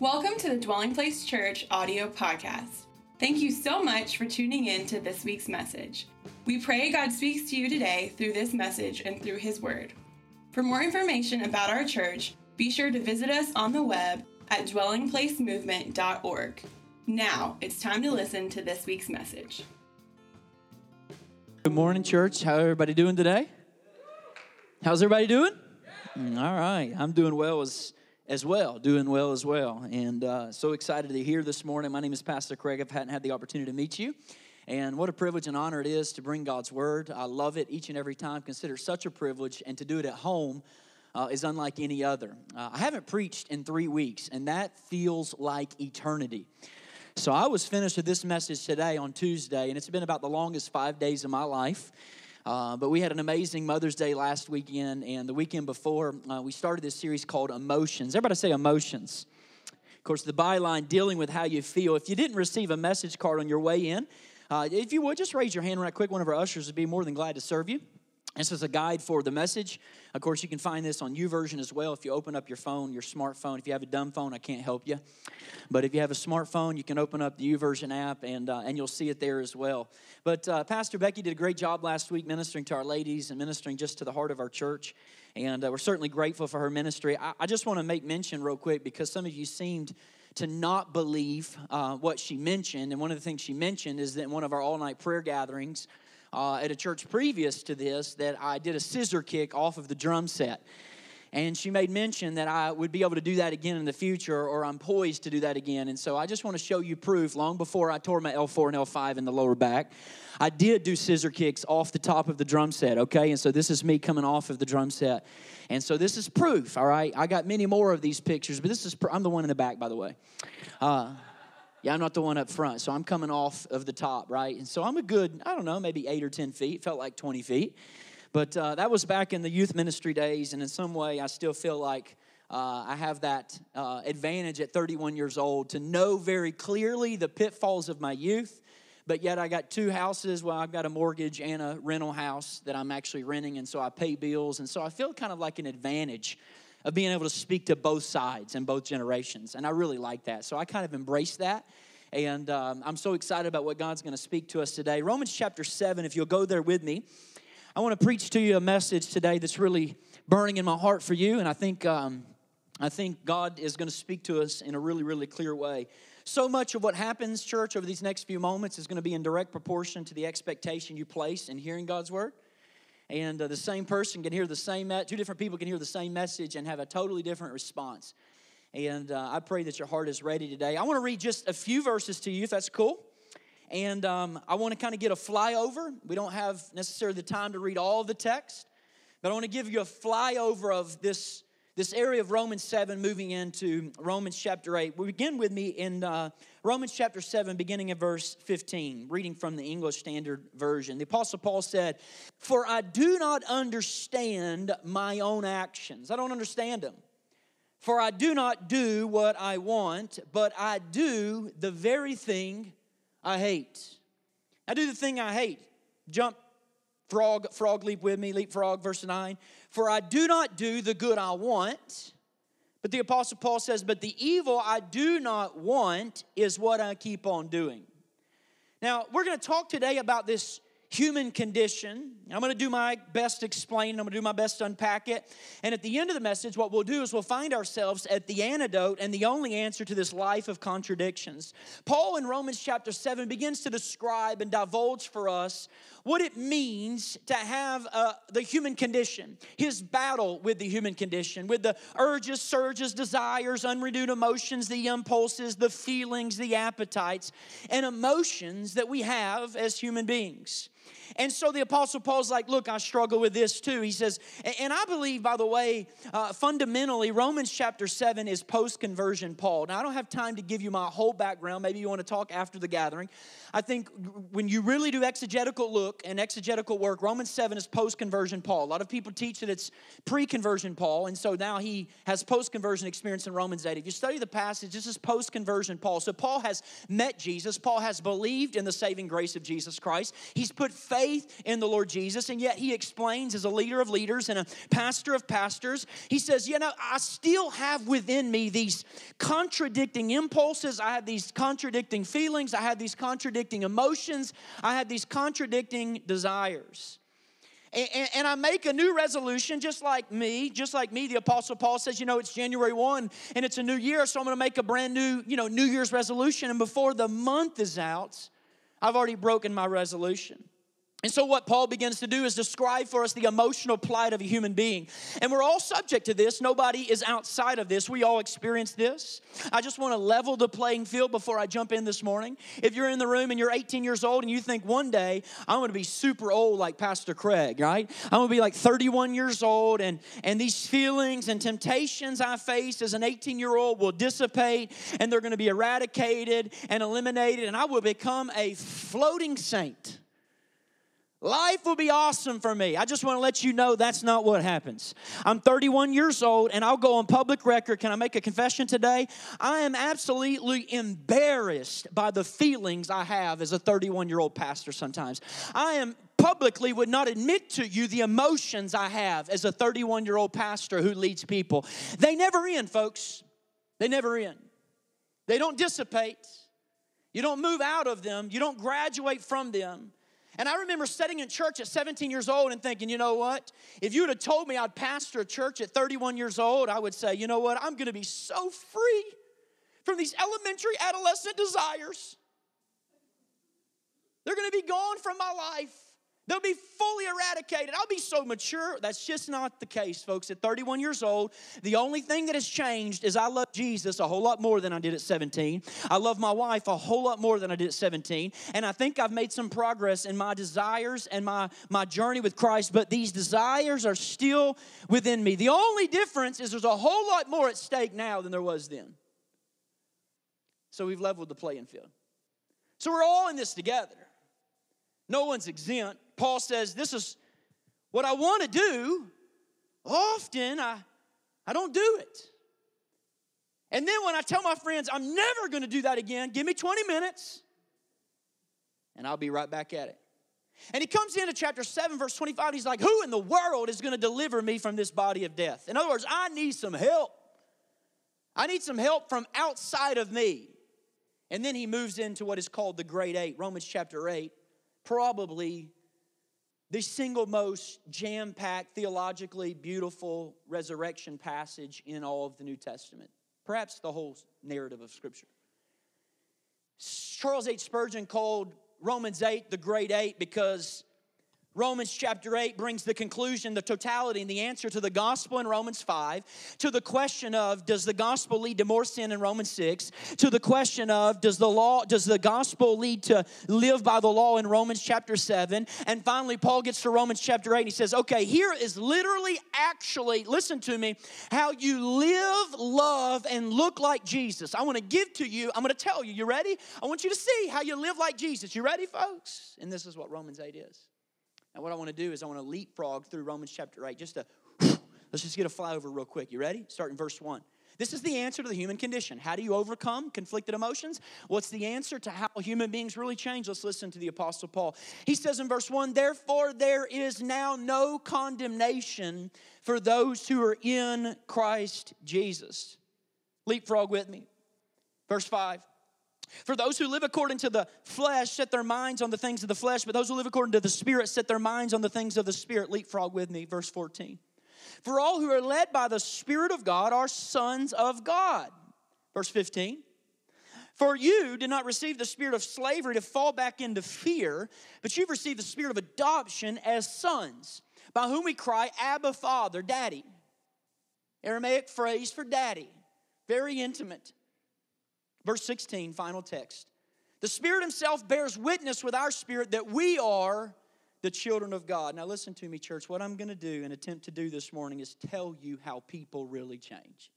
Welcome to the Dwelling Place Church audio podcast. Thank you so much for tuning in to this week's message. We pray God speaks to you today through this message and through His Word. For more information about our church, be sure to visit us on the web at dwellingplacemovement.org. Now it's time to listen to this week's message. Good morning, church. How everybody doing today? How's everybody doing? Mm, All right, I'm doing well as as well, doing well as well, and uh, so excited to hear this morning. My name is Pastor Craig. I've hadn't had the opportunity to meet you, and what a privilege and honor it is to bring God's word. I love it each and every time. Consider such a privilege, and to do it at home uh, is unlike any other. Uh, I haven't preached in three weeks, and that feels like eternity. So I was finished with this message today on Tuesday, and it's been about the longest five days of my life. Uh, but we had an amazing Mother's Day last weekend, and the weekend before, uh, we started this series called Emotions. Everybody say emotions. Of course, the byline dealing with how you feel. If you didn't receive a message card on your way in, uh, if you would just raise your hand right quick, one of our ushers would be more than glad to serve you. This is a guide for the message. Of course, you can find this on YouVersion as well. If you open up your phone, your smartphone, if you have a dumb phone, I can't help you. But if you have a smartphone, you can open up the YouVersion app and, uh, and you'll see it there as well. But uh, Pastor Becky did a great job last week ministering to our ladies and ministering just to the heart of our church. And uh, we're certainly grateful for her ministry. I, I just want to make mention real quick because some of you seemed to not believe uh, what she mentioned. And one of the things she mentioned is that in one of our all night prayer gatherings, uh, at a church previous to this that I did a scissor kick off of the drum set. And she made mention that I would be able to do that again in the future, or I'm poised to do that again. And so I just want to show you proof. Long before I tore my L4 and L5 in the lower back, I did do scissor kicks off the top of the drum set, okay? And so this is me coming off of the drum set. And so this is proof, all right? I got many more of these pictures, but this is, pr- I'm the one in the back, by the way. Uh, yeah, I'm not the one up front, so I'm coming off of the top, right? And so I'm a good, I don't know, maybe eight or 10 feet, felt like 20 feet. But uh, that was back in the youth ministry days, and in some way, I still feel like uh, I have that uh, advantage at 31 years old to know very clearly the pitfalls of my youth. But yet, I got two houses. Well, I've got a mortgage and a rental house that I'm actually renting, and so I pay bills. And so I feel kind of like an advantage of being able to speak to both sides and both generations. And I really like that. So I kind of embrace that. And um, I'm so excited about what God's going to speak to us today. Romans chapter 7, if you'll go there with me, I want to preach to you a message today that's really burning in my heart for you. And I think, um, I think God is going to speak to us in a really, really clear way. So much of what happens, church, over these next few moments is going to be in direct proportion to the expectation you place in hearing God's word and uh, the same person can hear the same me- two different people can hear the same message and have a totally different response and uh, i pray that your heart is ready today i want to read just a few verses to you if that's cool and um, i want to kind of get a flyover we don't have necessarily the time to read all the text but i want to give you a flyover of this this area of romans 7 moving into romans chapter 8 we begin with me in uh, Romans chapter 7, beginning at verse 15, reading from the English Standard Version. The Apostle Paul said, For I do not understand my own actions. I don't understand them. For I do not do what I want, but I do the very thing I hate. I do the thing I hate. Jump, frog, frog leap with me, leap frog, verse 9. For I do not do the good I want but the Apostle Paul says, But the evil I do not want is what I keep on doing. Now, we're going to talk today about this human condition. I'm going to do my best to explain, I'm going to do my best to unpack it. And at the end of the message, what we'll do is we'll find ourselves at the antidote and the only answer to this life of contradictions. Paul in Romans chapter 7 begins to describe and divulge for us what it means to have uh, the human condition, his battle with the human condition, with the urges, surges, desires, unrenewed emotions, the impulses, the feelings, the appetites, and emotions that we have as human beings. And so the Apostle Paul's like, Look, I struggle with this too. He says, and I believe, by the way, uh, fundamentally, Romans chapter 7 is post conversion Paul. Now, I don't have time to give you my whole background. Maybe you want to talk after the gathering. I think when you really do exegetical look and exegetical work, Romans 7 is post conversion Paul. A lot of people teach that it's pre conversion Paul, and so now he has post conversion experience in Romans 8. If you study the passage, this is post conversion Paul. So Paul has met Jesus, Paul has believed in the saving grace of Jesus Christ. He's put faith in the Lord Jesus, and yet he explains as a leader of leaders and a pastor of pastors, he says, You know, I still have within me these contradicting impulses. I have these contradicting feelings. I have these contradicting emotions. I have these contradicting desires. And, I make a new resolution just like me, just like me. The Apostle Paul says, you know, it's January 1 and it's a new year, so I'm gonna make a brand new, you know, New Year's resolution. And before the month is out, I've already broken my resolution. And so, what Paul begins to do is describe for us the emotional plight of a human being. And we're all subject to this. Nobody is outside of this. We all experience this. I just want to level the playing field before I jump in this morning. If you're in the room and you're 18 years old and you think one day I'm going to be super old like Pastor Craig, right? I'm going to be like 31 years old and, and these feelings and temptations I face as an 18 year old will dissipate and they're going to be eradicated and eliminated and I will become a floating saint. Life will be awesome for me. I just want to let you know that's not what happens. I'm 31 years old and I'll go on public record. Can I make a confession today? I am absolutely embarrassed by the feelings I have as a 31 year old pastor sometimes. I am publicly would not admit to you the emotions I have as a 31 year old pastor who leads people. They never end, folks. They never end. They don't dissipate. You don't move out of them, you don't graduate from them. And I remember sitting in church at 17 years old and thinking, you know what? If you would have told me I'd pastor a church at 31 years old, I would say, you know what? I'm going to be so free from these elementary adolescent desires. They're going to be gone from my life. They'll be fully eradicated. I'll be so mature. That's just not the case, folks. At 31 years old, the only thing that has changed is I love Jesus a whole lot more than I did at 17. I love my wife a whole lot more than I did at 17. And I think I've made some progress in my desires and my, my journey with Christ, but these desires are still within me. The only difference is there's a whole lot more at stake now than there was then. So we've leveled the playing field. So we're all in this together. No one's exempt. Paul says, This is what I want to do. Often I, I don't do it. And then when I tell my friends, I'm never going to do that again, give me 20 minutes and I'll be right back at it. And he comes into chapter 7, verse 25. He's like, Who in the world is going to deliver me from this body of death? In other words, I need some help. I need some help from outside of me. And then he moves into what is called the Great Eight, Romans chapter 8 probably the single most jam packed, theologically beautiful resurrection passage in all of the New Testament, perhaps the whole narrative of Scripture. Charles H. Spurgeon called Romans 8 the Great Eight because Romans chapter 8 brings the conclusion, the totality, and the answer to the gospel in Romans 5, to the question of does the gospel lead to more sin in Romans 6, to the question of does the law, does the gospel lead to live by the law in Romans chapter 7, and finally Paul gets to Romans chapter 8 and he says, okay, here is literally actually, listen to me, how you live, love, and look like Jesus. I want to give to you, I'm going to tell you, you ready? I want you to see how you live like Jesus. You ready, folks? And this is what Romans 8 is. And what I want to do is I want to leapfrog through Romans chapter 8. Just to, let's just get a flyover real quick. You ready? Start in verse 1. This is the answer to the human condition. How do you overcome conflicted emotions? What's the answer to how human beings really change? Let's listen to the Apostle Paul. He says in verse 1 Therefore, there is now no condemnation for those who are in Christ Jesus. Leapfrog with me. Verse 5 for those who live according to the flesh set their minds on the things of the flesh, but those who live according to the Spirit set their minds on the things of the Spirit. Leapfrog with me, verse 14. For all who are led by the Spirit of God are sons of God. Verse 15. For you did not receive the spirit of slavery to fall back into fear, but you've received the spirit of adoption as sons, by whom we cry, Abba, Father, Daddy. Aramaic phrase for daddy, very intimate. Verse 16, final text. The Spirit Himself bears witness with our spirit that we are the children of God. Now, listen to me, church. What I'm going to do and attempt to do this morning is tell you how people really change.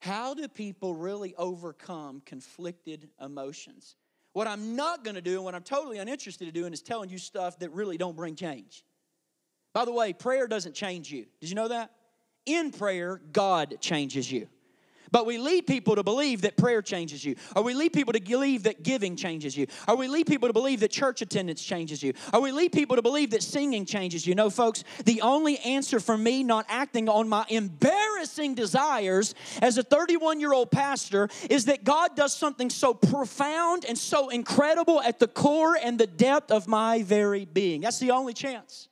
How do people really overcome conflicted emotions? What I'm not going to do and what I'm totally uninterested in doing is telling you stuff that really don't bring change. By the way, prayer doesn't change you. Did you know that? In prayer, God changes you. But we lead people to believe that prayer changes you. Or we lead people to believe that giving changes you. Or we lead people to believe that church attendance changes you. Or we lead people to believe that singing changes you. No, folks, the only answer for me not acting on my embarrassing desires as a 31 year old pastor is that God does something so profound and so incredible at the core and the depth of my very being. That's the only chance.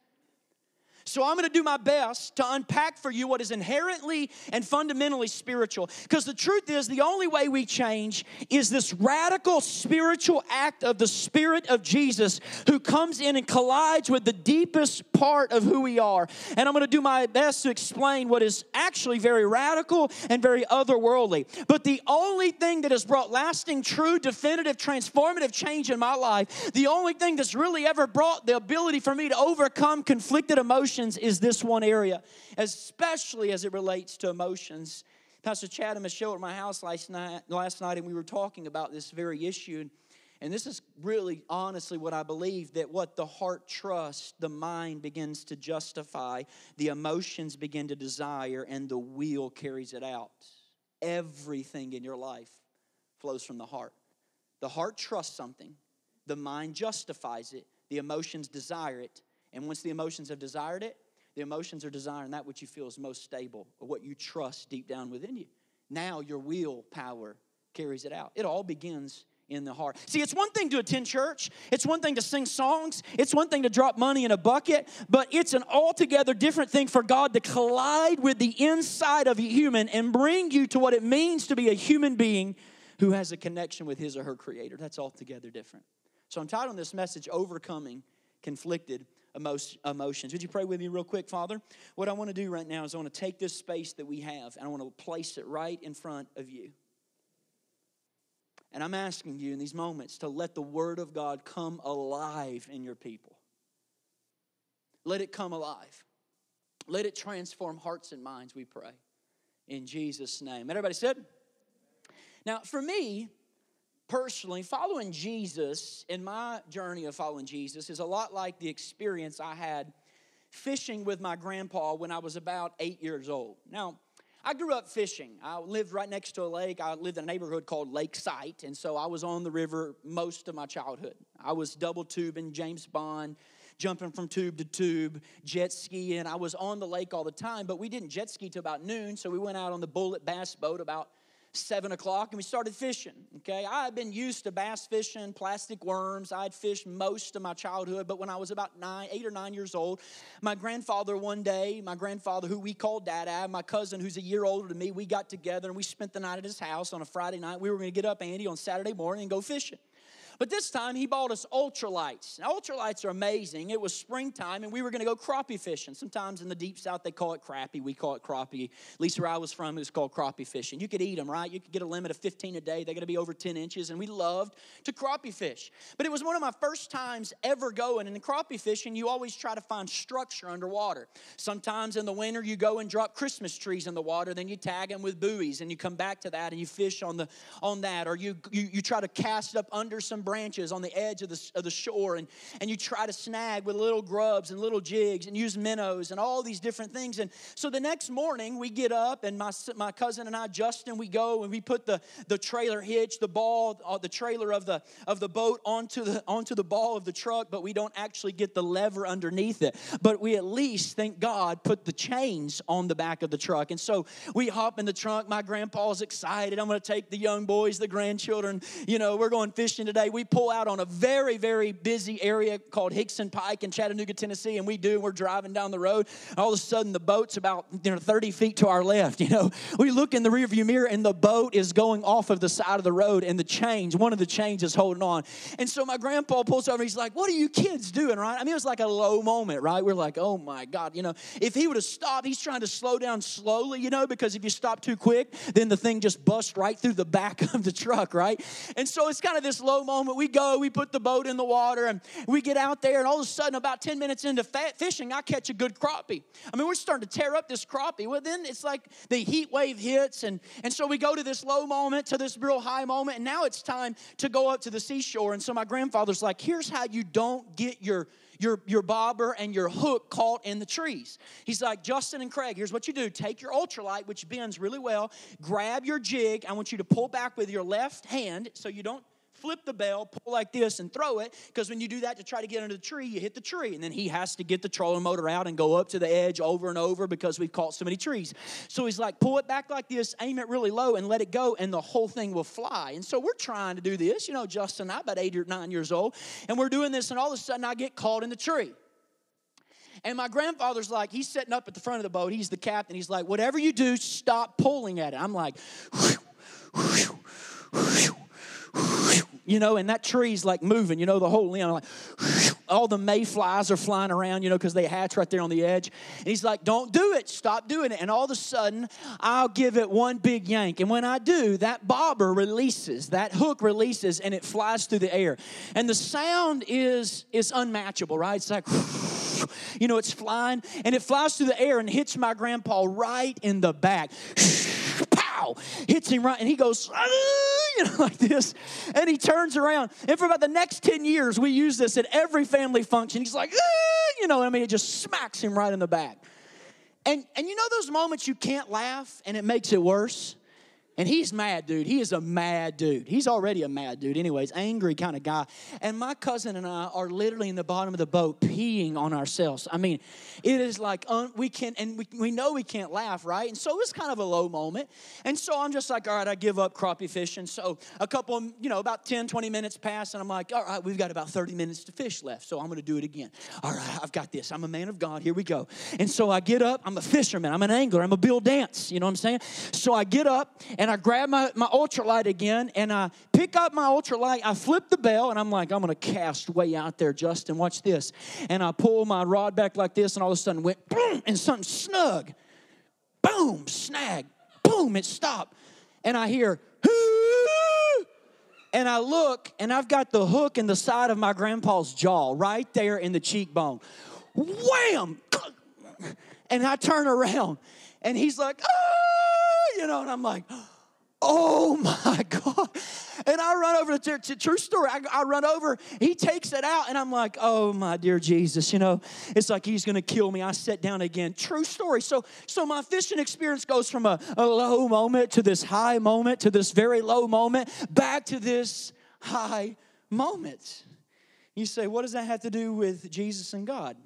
So I'm going to do my best to unpack for you what is inherently and fundamentally spiritual. Because the truth is, the only way we change is this radical spiritual act of the Spirit of Jesus who comes in and collides with the deepest part of who we are. And I'm going to do my best to explain what is actually very radical and very otherworldly. But the only thing that has brought lasting, true, definitive, transformative change in my life, the only thing that's really ever brought the ability for me to overcome conflicted emotions is this one area, especially as it relates to emotions. Pastor Chad and Michelle at my house last night, last night, and we were talking about this very issue. And this is really honestly what I believe that what the heart trusts, the mind begins to justify, the emotions begin to desire, and the will carries it out. Everything in your life flows from the heart. The heart trusts something, the mind justifies it, the emotions desire it, and once the emotions have desired it, the emotions are desiring that which you feel is most stable or what you trust deep down within you. Now your willpower carries it out. It all begins in the heart. See, it's one thing to attend church, it's one thing to sing songs, it's one thing to drop money in a bucket, but it's an altogether different thing for God to collide with the inside of a human and bring you to what it means to be a human being who has a connection with his or her creator. That's altogether different. So I'm titling this message Overcoming Conflicted emotions. Would you pray with me real quick, Father? What I want to do right now is I want to take this space that we have and I want to place it right in front of you. And I'm asking you in these moments to let the Word of God come alive in your people. Let it come alive. Let it transform hearts and minds, we pray. In Jesus' name. Everybody said? Now, for me, personally, following Jesus in my journey of following Jesus is a lot like the experience I had fishing with my grandpa when I was about eight years old. Now, I grew up fishing. I lived right next to a lake. I lived in a neighborhood called Lake Sight, and so I was on the river most of my childhood. I was double tubing James Bond, jumping from tube to tube, jet skiing. I was on the lake all the time, but we didn't jet ski till about noon, so we went out on the Bullet Bass boat about seven o'clock and we started fishing. Okay, I had been used to bass fishing, plastic worms. I'd fished most of my childhood, but when I was about nine, eight or nine years old, my grandfather one day, my grandfather who we called Dad, my cousin who's a year older than me, we got together and we spent the night at his house on a Friday night. We were going to get up, Andy, on Saturday morning and go fishing. But this time he bought us ultralights. Now, ultralights are amazing. It was springtime and we were going to go crappie fishing. Sometimes in the deep south they call it crappie. We call it crappie. At least where I was from, it was called crappie fishing. You could eat them, right? You could get a limit of 15 a day. They're going to be over 10 inches. And we loved to crappie fish. But it was one of my first times ever going. And in crappie fishing, you always try to find structure underwater. Sometimes in the winter, you go and drop Christmas trees in the water. Then you tag them with buoys and you come back to that and you fish on, the, on that. Or you, you, you try to cast up under some branches on the edge of the, of the shore and, and you try to snag with little grubs and little jigs and use minnows and all these different things. And so the next morning we get up and my, my cousin and I, Justin, we go and we put the, the trailer hitch, the ball, uh, the trailer of the, of the boat onto the, onto the ball of the truck, but we don't actually get the lever underneath it. But we at least, thank God, put the chains on the back of the truck. And so we hop in the trunk. My grandpa's excited. I'm going to take the young boys, the grandchildren. You know, we're going fishing today. We pull out on a very, very busy area called Hixson Pike in Chattanooga, Tennessee, and we do. We're driving down the road. All of a sudden, the boat's about you know 30 feet to our left. You know, we look in the rearview mirror, and the boat is going off of the side of the road, and the chains, one of the chains, is holding on. And so my grandpa pulls over. He's like, "What are you kids doing?" Right? I mean, it was like a low moment, right? We're like, "Oh my God!" You know, if he would have stopped, he's trying to slow down slowly. You know, because if you stop too quick, then the thing just busts right through the back of the truck, right? And so it's kind of this low moment moment, we go, we put the boat in the water, and we get out there, and all of a sudden, about 10 minutes into fishing, I catch a good crappie. I mean, we're starting to tear up this crappie. Well, then it's like the heat wave hits, and, and so we go to this low moment, to this real high moment, and now it's time to go up to the seashore. And so my grandfather's like, here's how you don't get your your, your bobber and your hook caught in the trees. He's like, Justin and Craig, here's what you do take your ultralight, which bends really well, grab your jig. I want you to pull back with your left hand so you don't flip the bell, pull like this, and throw it. Because when you do that to try to get under the tree, you hit the tree. And then he has to get the trolling motor out and go up to the edge over and over because we've caught so many trees. So he's like, pull it back like this, aim it really low, and let it go, and the whole thing will fly. And so we're trying to do this. You know, Justin and I, about eight or nine years old, and we're doing this, and all of a sudden I get caught in the tree. And my grandfather's like, he's sitting up at the front of the boat. He's the captain. He's like, whatever you do, stop pulling at it. I'm like, whew, whew, whew, you know, and that tree's like moving, you know, the whole limb, like all the mayflies are flying around, you know, because they hatch right there on the edge. And he's like, Don't do it, stop doing it. And all of a sudden, I'll give it one big yank. And when I do, that bobber releases, that hook releases, and it flies through the air. And the sound is is unmatchable, right? It's like you know, it's flying, and it flies through the air and hits my grandpa right in the back. Pow! Hits him right, and he goes, ah, you know, like this. And he turns around. And for about the next 10 years, we use this at every family function. He's like, ah, you know, I mean, it just smacks him right in the back. And, and you know those moments you can't laugh and it makes it worse? And he's mad, dude. He is a mad dude. He's already a mad dude, anyways, angry kind of guy. And my cousin and I are literally in the bottom of the boat peeing on ourselves. I mean, it is like un- we can't, and we, we know we can't laugh, right? And so it's kind of a low moment. And so I'm just like, all right, I give up crappie fishing. So a couple, you know, about 10, 20 minutes pass, and I'm like, all right, we've got about 30 minutes to fish left. So I'm going to do it again. All right, I've got this. I'm a man of God. Here we go. And so I get up. I'm a fisherman. I'm an angler. I'm a Bill Dance. You know what I'm saying? So I get up I grab my, my ultralight again and I pick up my ultralight. I flip the bell and I'm like, I'm going to cast way out there, Justin. Watch this. And I pull my rod back like this and all of a sudden went boom and something snug. Boom, snag. Boom, it stopped. And I hear, and I look and I've got the hook in the side of my grandpa's jaw right there in the cheekbone. Wham! And I turn around and he's like, oh, you know, and I'm like, Oh my God. And I run over to, to true story. I, I, run over, he takes it out, and I'm like, oh my dear Jesus, you know, it's like he's gonna kill me. I sit down again. True story. So so my fishing experience goes from a, a low moment to this high moment to this very low moment, back to this high moment. You say, what does that have to do with Jesus and God?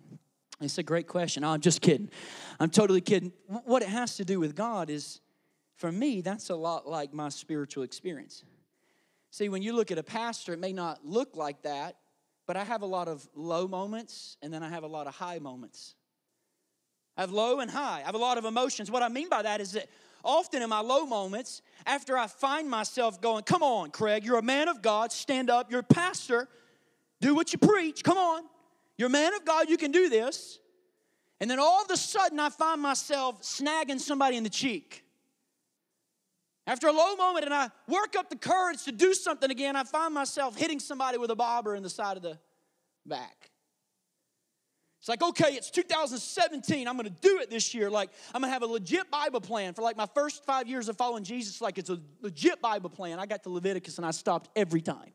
It's a great question. Oh, I'm just kidding. I'm totally kidding. What it has to do with God is for me, that's a lot like my spiritual experience. See, when you look at a pastor, it may not look like that, but I have a lot of low moments and then I have a lot of high moments. I have low and high. I have a lot of emotions. What I mean by that is that often in my low moments, after I find myself going, Come on, Craig, you're a man of God, stand up, you're a pastor, do what you preach, come on. You're a man of God, you can do this. And then all of a sudden, I find myself snagging somebody in the cheek. After a low moment and I work up the courage to do something again, I find myself hitting somebody with a bobber in the side of the back. It's like, okay, it's 2017. I'm going to do it this year. Like, I'm going to have a legit Bible plan for like my first five years of following Jesus. Like, it's a legit Bible plan. I got to Leviticus and I stopped every time.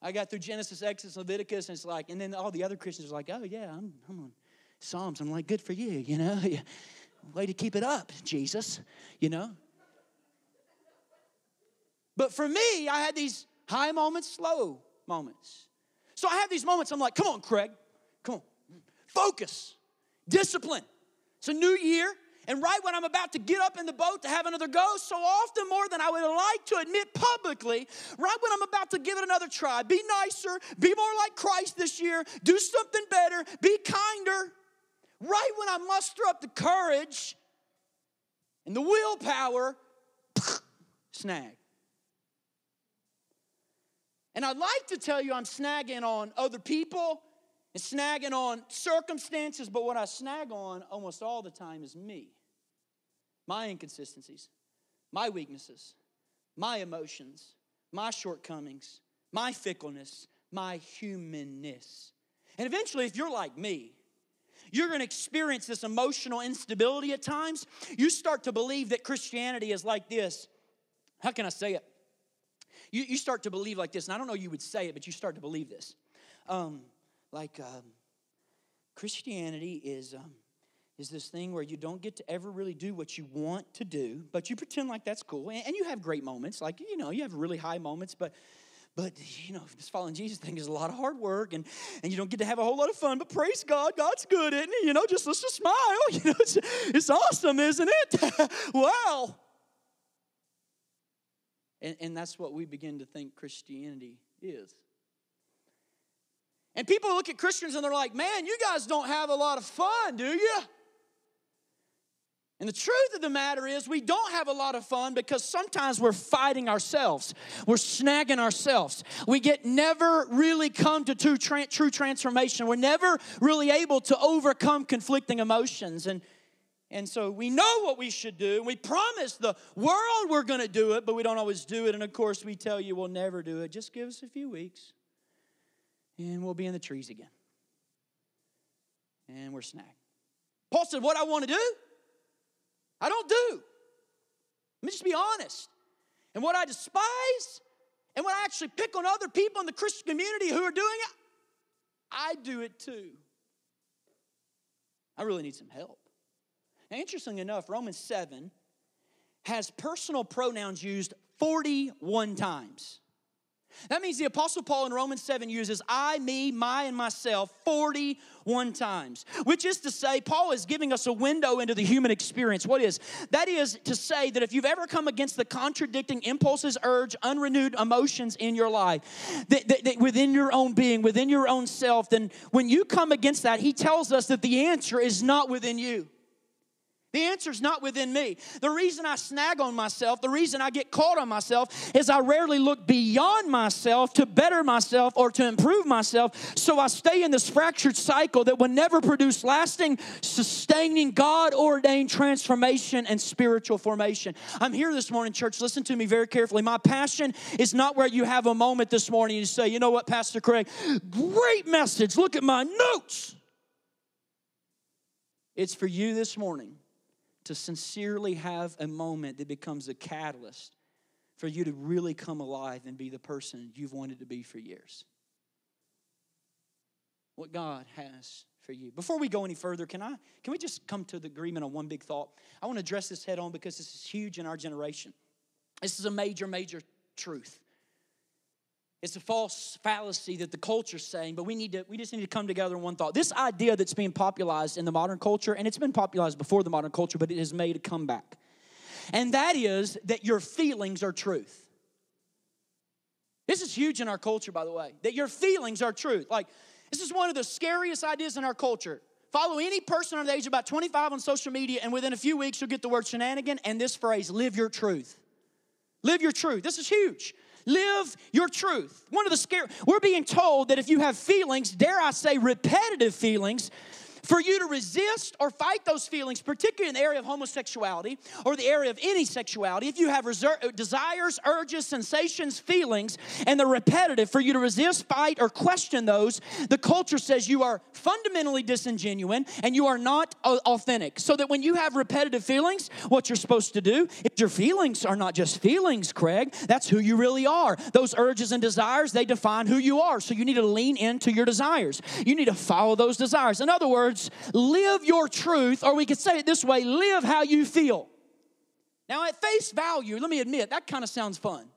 I got through Genesis, Exodus, Leviticus, and it's like, and then all the other Christians are like, oh, yeah, I'm, I'm on Psalms. I'm like, good for you, you know? Way to keep it up, Jesus, you know? But for me, I had these high moments, slow moments. So I have these moments, I'm like, come on, Craig, come on. Focus, discipline. It's a new year. And right when I'm about to get up in the boat to have another go, so often more than I would like to admit publicly, right when I'm about to give it another try, be nicer, be more like Christ this year, do something better, be kinder, right when I muster up the courage and the willpower, snag. And I'd like to tell you I'm snagging on other people and snagging on circumstances, but what I snag on almost all the time is me. My inconsistencies, my weaknesses, my emotions, my shortcomings, my fickleness, my humanness. And eventually, if you're like me, you're going to experience this emotional instability at times. You start to believe that Christianity is like this. How can I say it? You, you start to believe like this, and I don't know you would say it, but you start to believe this. Um, like um, Christianity is um, is this thing where you don't get to ever really do what you want to do, but you pretend like that's cool, and, and you have great moments. Like you know, you have really high moments, but but you know, this following Jesus thing is a lot of hard work, and, and you don't get to have a whole lot of fun. But praise God, God's good, isn't He? You know, just let's just smile. You know, it's, it's awesome, isn't it? wow. And, and that's what we begin to think Christianity is. And people look at Christians and they're like, man, you guys don't have a lot of fun, do you? And the truth of the matter is, we don't have a lot of fun because sometimes we're fighting ourselves. We're snagging ourselves. We get never really come to true, true transformation. We're never really able to overcome conflicting emotions. And, and so we know what we should do. We promise the world we're going to do it, but we don't always do it. And of course, we tell you we'll never do it. Just give us a few weeks, and we'll be in the trees again. And we're snagged. Paul said, What I want to do, I don't do. Let me just be honest. And what I despise and what I actually pick on other people in the Christian community who are doing it, I do it too. I really need some help. Now, interestingly enough, Romans 7 has personal pronouns used 41 times. That means the Apostle Paul in Romans 7 uses I, me, my, and myself 41 times, which is to say, Paul is giving us a window into the human experience. What is? That is to say that if you've ever come against the contradicting impulses, urge, unrenewed emotions in your life, that, that, that within your own being, within your own self, then when you come against that, he tells us that the answer is not within you. The answer is not within me. The reason I snag on myself, the reason I get caught on myself, is I rarely look beyond myself to better myself or to improve myself. So I stay in this fractured cycle that will never produce lasting, sustaining, God ordained transformation and spiritual formation. I'm here this morning, church. Listen to me very carefully. My passion is not where you have a moment this morning and you say, you know what, Pastor Craig, great message. Look at my notes. It's for you this morning to sincerely have a moment that becomes a catalyst for you to really come alive and be the person you've wanted to be for years. What God has for you. Before we go any further, can I can we just come to the agreement on one big thought? I want to address this head on because this is huge in our generation. This is a major, major truth. It's a false fallacy that the culture's saying, but we need to we just need to come together in one thought. This idea that's being popularized in the modern culture, and it's been popularized before the modern culture, but it has made a comeback. And that is that your feelings are truth. This is huge in our culture, by the way, that your feelings are truth. Like, this is one of the scariest ideas in our culture. Follow any person under the age of about 25 on social media, and within a few weeks, you'll get the word shenanigan and this phrase live your truth. Live your truth. This is huge. Live your truth. One of the scare we're being told that if you have feelings, dare I say repetitive feelings, for you to resist or fight those feelings, particularly in the area of homosexuality or the area of any sexuality, if you have reser- uh, desires, urges, sensations, feelings, and they're repetitive, for you to resist, fight, or question those, the culture says you are fundamentally disingenuous and you are not authentic. So that when you have repetitive feelings, what you're supposed to do is your feelings are not just feelings, Craig. That's who you really are. Those urges and desires, they define who you are. So you need to lean into your desires. You need to follow those desires. In other words, words, live your truth, or we could say it this way live how you feel. Now, at face value, let me admit, that kind of sounds fun.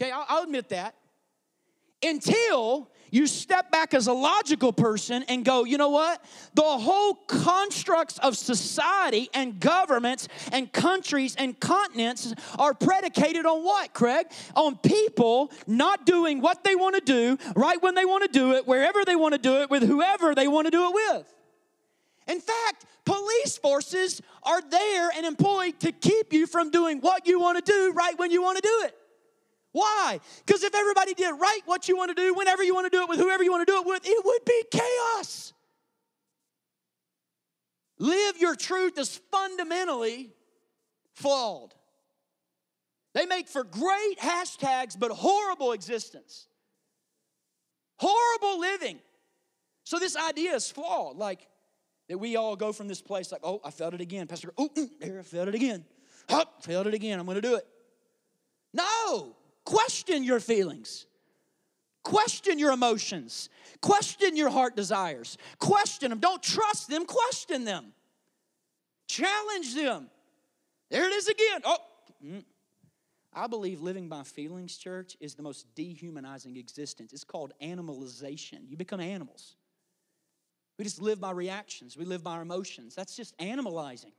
Okay, I'll, I'll admit that. Until you step back as a logical person and go, you know what? The whole constructs of society and governments and countries and continents are predicated on what, Craig? On people not doing what they want to do, right when they want to do it, wherever they want to do it, with whoever they want to do it with. In fact, police forces are there and employed to keep you from doing what you want to do right when you want to do it. Why? Because if everybody did right what you want to do, whenever you want to do it, with whoever you want to do it with, it would be chaos. Live your truth is fundamentally flawed. They make for great hashtags, but horrible existence. Horrible living. So this idea is flawed. Like that we all go from this place like, oh, I felt it again. Pastor, oh, there, I felt it again. Oh, felt it again. I'm going to do it. No. Question your feelings. Question your emotions. Question your heart desires. Question them. Don't trust them. Question them. Challenge them. There it is again. Oh, mm. I believe living by feelings, church, is the most dehumanizing existence. It's called animalization. You become animals. We just live by reactions, we live by emotions. That's just animalizing.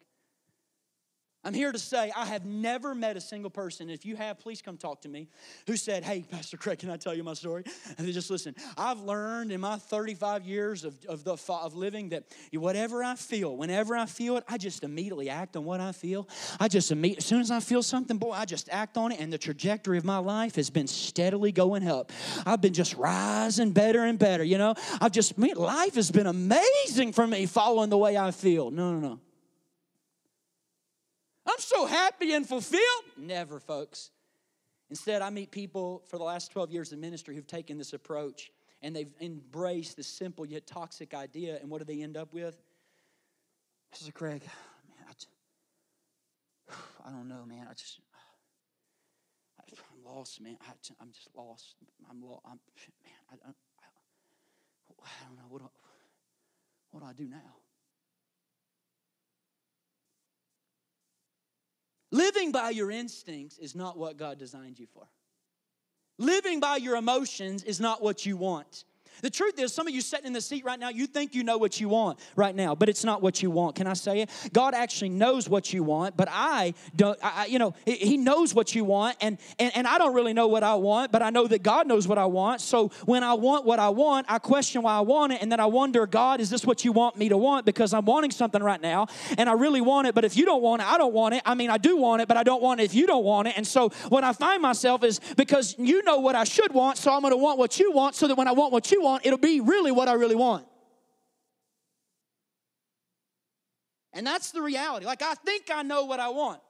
I'm here to say I have never met a single person. If you have, please come talk to me. Who said, "Hey, Pastor Craig, can I tell you my story?" And just listen. I've learned in my 35 years of, of the of living that whatever I feel, whenever I feel it, I just immediately act on what I feel. I just immediately, as soon as I feel something, boy, I just act on it, and the trajectory of my life has been steadily going up. I've been just rising better and better. You know, I've just life has been amazing for me following the way I feel. No, no, no. I'm so happy and fulfilled. Never, folks. Instead, I meet people for the last 12 years in ministry who've taken this approach and they've embraced this simple yet toxic idea. And what do they end up with? Pastor Craig, man, I, I don't know, man. I just, I'm lost, man. I, am just lost. I'm lost. I'm, man, I, I, I don't know. What do, what do I do now? Living by your instincts is not what God designed you for. Living by your emotions is not what you want. The truth is, some of you sitting in the seat right now, you think you know what you want right now, but it's not what you want. Can I say it? God actually knows what you want, but I don't, I, you know, He knows what you want, and, and, and I don't really know what I want, but I know that God knows what I want. So when I want what I want, I question why I want it, and then I wonder, God, is this what you want me to want? Because I'm wanting something right now, and I really want it, but if you don't want it, I don't want it. I mean, I do want it, but I don't want it if you don't want it. And so what I find myself is because you know what I should want, so I'm going to want what you want, so that when I want what you want, it'll be really what I really want. And that's the reality. Like, I think I know what I want.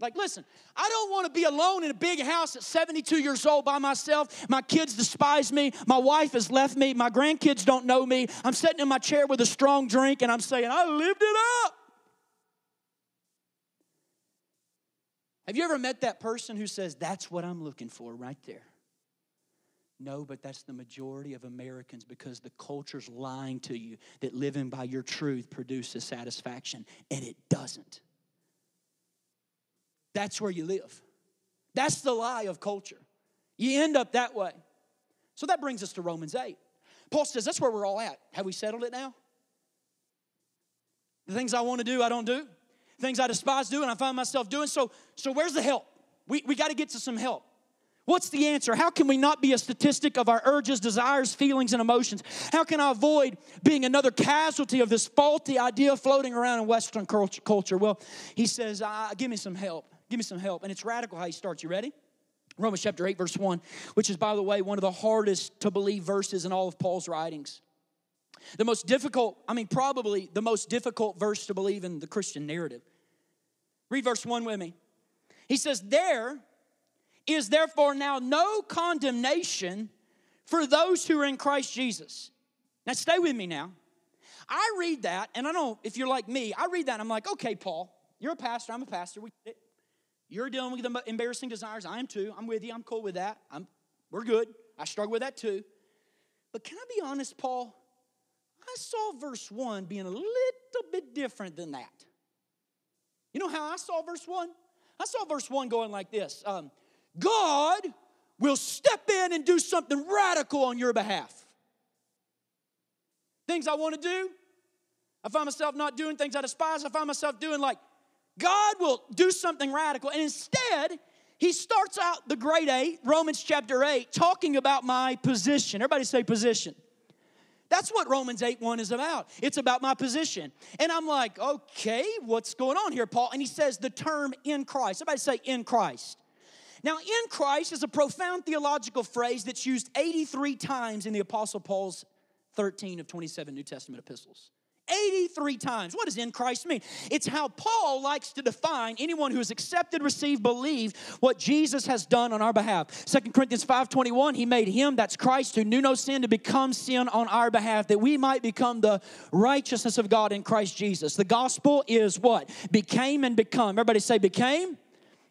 Like, listen, I don't want to be alone in a big house at 72 years old by myself. My kids despise me. My wife has left me. My grandkids don't know me. I'm sitting in my chair with a strong drink and I'm saying, I lived it up. Have you ever met that person who says, That's what I'm looking for right there? No, but that's the majority of Americans because the culture's lying to you that living by your truth produces satisfaction, and it doesn't. That's where you live. That's the lie of culture. You end up that way. So that brings us to Romans 8. Paul says that's where we're all at. Have we settled it now? The things I want to do, I don't do. things I despise do, and I find myself doing. So, so where's the help? We, we got to get to some help. What's the answer? How can we not be a statistic of our urges, desires, feelings, and emotions? How can I avoid being another casualty of this faulty idea floating around in Western culture? Well, he says, uh, Give me some help. Give me some help. And it's radical how he starts. You ready? Romans chapter 8, verse 1, which is, by the way, one of the hardest to believe verses in all of Paul's writings. The most difficult, I mean, probably the most difficult verse to believe in the Christian narrative. Read verse 1 with me. He says, There, is therefore now no condemnation for those who are in Christ Jesus. Now, stay with me now. I read that, and I don't if you're like me, I read that and I'm like, okay, Paul, you're a pastor, I'm a pastor. We get it. You're dealing with embarrassing desires. I am too. I'm with you. I'm cool with that. I'm, we're good. I struggle with that too. But can I be honest, Paul? I saw verse 1 being a little bit different than that. You know how I saw verse 1? I saw verse 1 going like this um, God will step in and do something radical on your behalf. Things I want to do, I find myself not doing things I despise. I find myself doing like, God will do something radical. And instead, he starts out the Great Eight, Romans chapter 8, talking about my position. Everybody say position. That's what Romans 8 1 is about. It's about my position. And I'm like, okay, what's going on here, Paul? And he says the term in Christ. Everybody say in Christ. Now, in Christ is a profound theological phrase that's used 83 times in the Apostle Paul's 13 of 27 New Testament epistles. 83 times. What does in Christ mean? It's how Paul likes to define anyone who has accepted, received, believed what Jesus has done on our behalf. Second Corinthians 5:21, he made him, that's Christ, who knew no sin, to become sin on our behalf, that we might become the righteousness of God in Christ Jesus. The gospel is what? Became and become. Everybody say became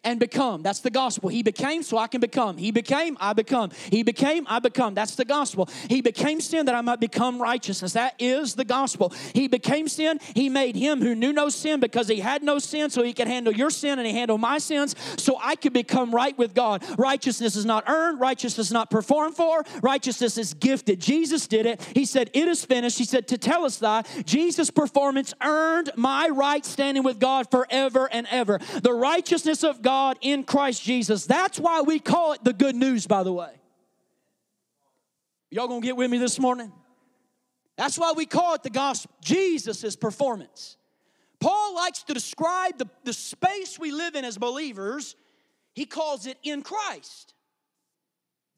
and become. That's the gospel. He became so I can become. He became, I become. He became, I become. That's the gospel. He became sin that I might become righteousness. That is the gospel. He became sin. He made him who knew no sin because he had no sin so he could handle your sin and he handled my sins so I could become right with God. Righteousness is not earned, righteousness is not performed for, righteousness is gifted. Jesus did it. He said, It is finished. He said, Tetelestai, Jesus' performance earned my right standing with God forever and ever. The righteousness of God God in Christ Jesus. That's why we call it the good news, by the way. Y'all gonna get with me this morning? That's why we call it the gospel, Jesus' performance. Paul likes to describe the, the space we live in as believers, he calls it in Christ,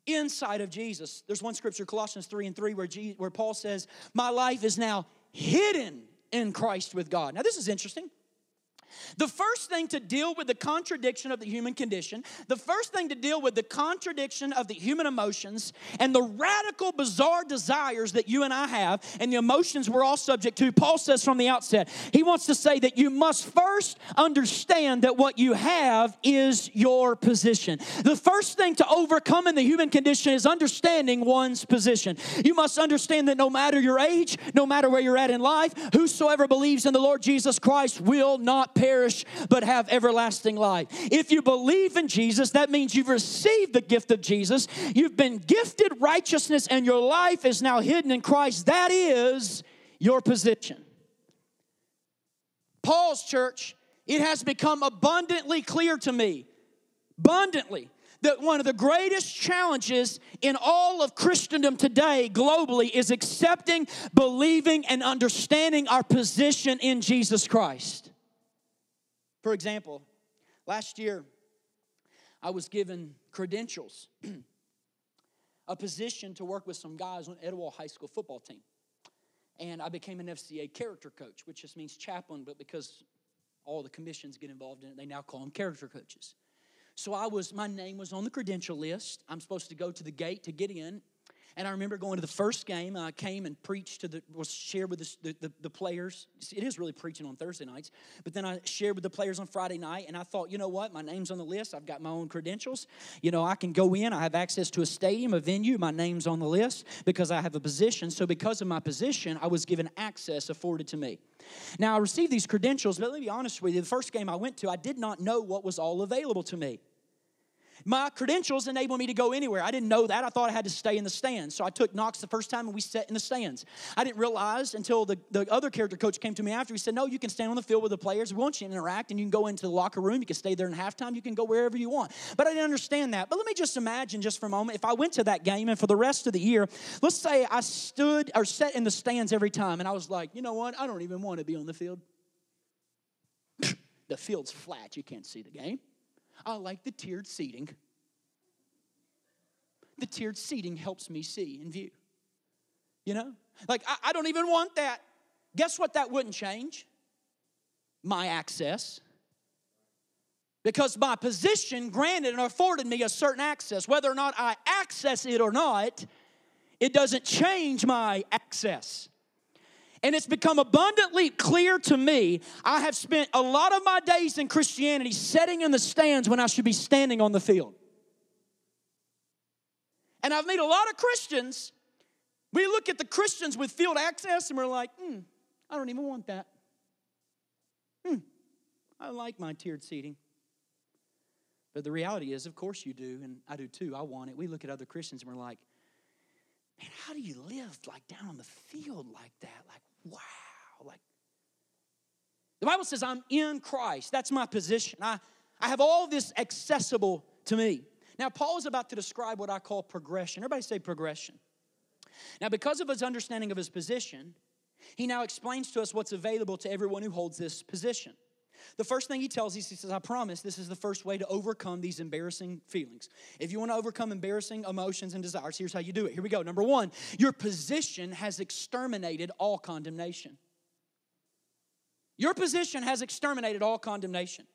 inside of Jesus. There's one scripture, Colossians 3 and 3, where, Jesus, where Paul says, My life is now hidden in Christ with God. Now, this is interesting. The first thing to deal with the contradiction of the human condition, the first thing to deal with the contradiction of the human emotions and the radical, bizarre desires that you and I have and the emotions we're all subject to, Paul says from the outset, he wants to say that you must first understand that what you have is your position. The first thing to overcome in the human condition is understanding one's position. You must understand that no matter your age, no matter where you're at in life, whosoever believes in the Lord Jesus Christ will not perish perish but have everlasting life. If you believe in Jesus, that means you've received the gift of Jesus. You've been gifted righteousness, and your life is now hidden in Christ. That is your position. Paul's church, it has become abundantly clear to me, abundantly, that one of the greatest challenges in all of Christendom today, globally, is accepting, believing, and understanding our position in Jesus Christ. For example, last year I was given credentials, a position to work with some guys on Etowah High School football team. And I became an FCA character coach, which just means chaplain, but because all the commissions get involved in it, they now call them character coaches. So I was, my name was on the credential list. I'm supposed to go to the gate to get in. And I remember going to the first game. I came and preached to the, was shared with the, the, the, players. It is really preaching on Thursday nights. But then I shared with the players on Friday night. And I thought, you know what? My name's on the list. I've got my own credentials. You know, I can go in. I have access to a stadium, a venue. My name's on the list because I have a position. So because of my position, I was given access afforded to me. Now, I received these credentials, but let me be honest with you. The first game I went to, I did not know what was all available to me. My credentials enable me to go anywhere. I didn't know that. I thought I had to stay in the stands. So I took Knox the first time and we sat in the stands. I didn't realize until the, the other character coach came to me after. He said, No, you can stand on the field with the players. We want you to interact and you can go into the locker room. You can stay there in halftime. You can go wherever you want. But I didn't understand that. But let me just imagine just for a moment if I went to that game and for the rest of the year, let's say I stood or sat in the stands every time and I was like, You know what? I don't even want to be on the field. the field's flat. You can't see the game. I like the tiered seating. The tiered seating helps me see and view. You know? Like, I, I don't even want that. Guess what that wouldn't change? My access. Because my position granted and afforded me a certain access. Whether or not I access it or not, it doesn't change my access. And it's become abundantly clear to me. I have spent a lot of my days in Christianity sitting in the stands when I should be standing on the field. And I've met a lot of Christians. We look at the Christians with field access and we're like, hmm, I don't even want that. Hmm, I like my tiered seating. But the reality is, of course you do, and I do too. I want it. We look at other Christians and we're like, man, how do you live like down on the field like that? Like, wow. Like, the Bible says I'm in Christ. That's my position. I, I have all this accessible to me. Now, Paul is about to describe what I call progression. Everybody say progression. Now, because of his understanding of his position, he now explains to us what's available to everyone who holds this position. The first thing he tells us, he says, I promise this is the first way to overcome these embarrassing feelings. If you want to overcome embarrassing emotions and desires, here's how you do it. Here we go. Number one, your position has exterminated all condemnation. Your position has exterminated all condemnation.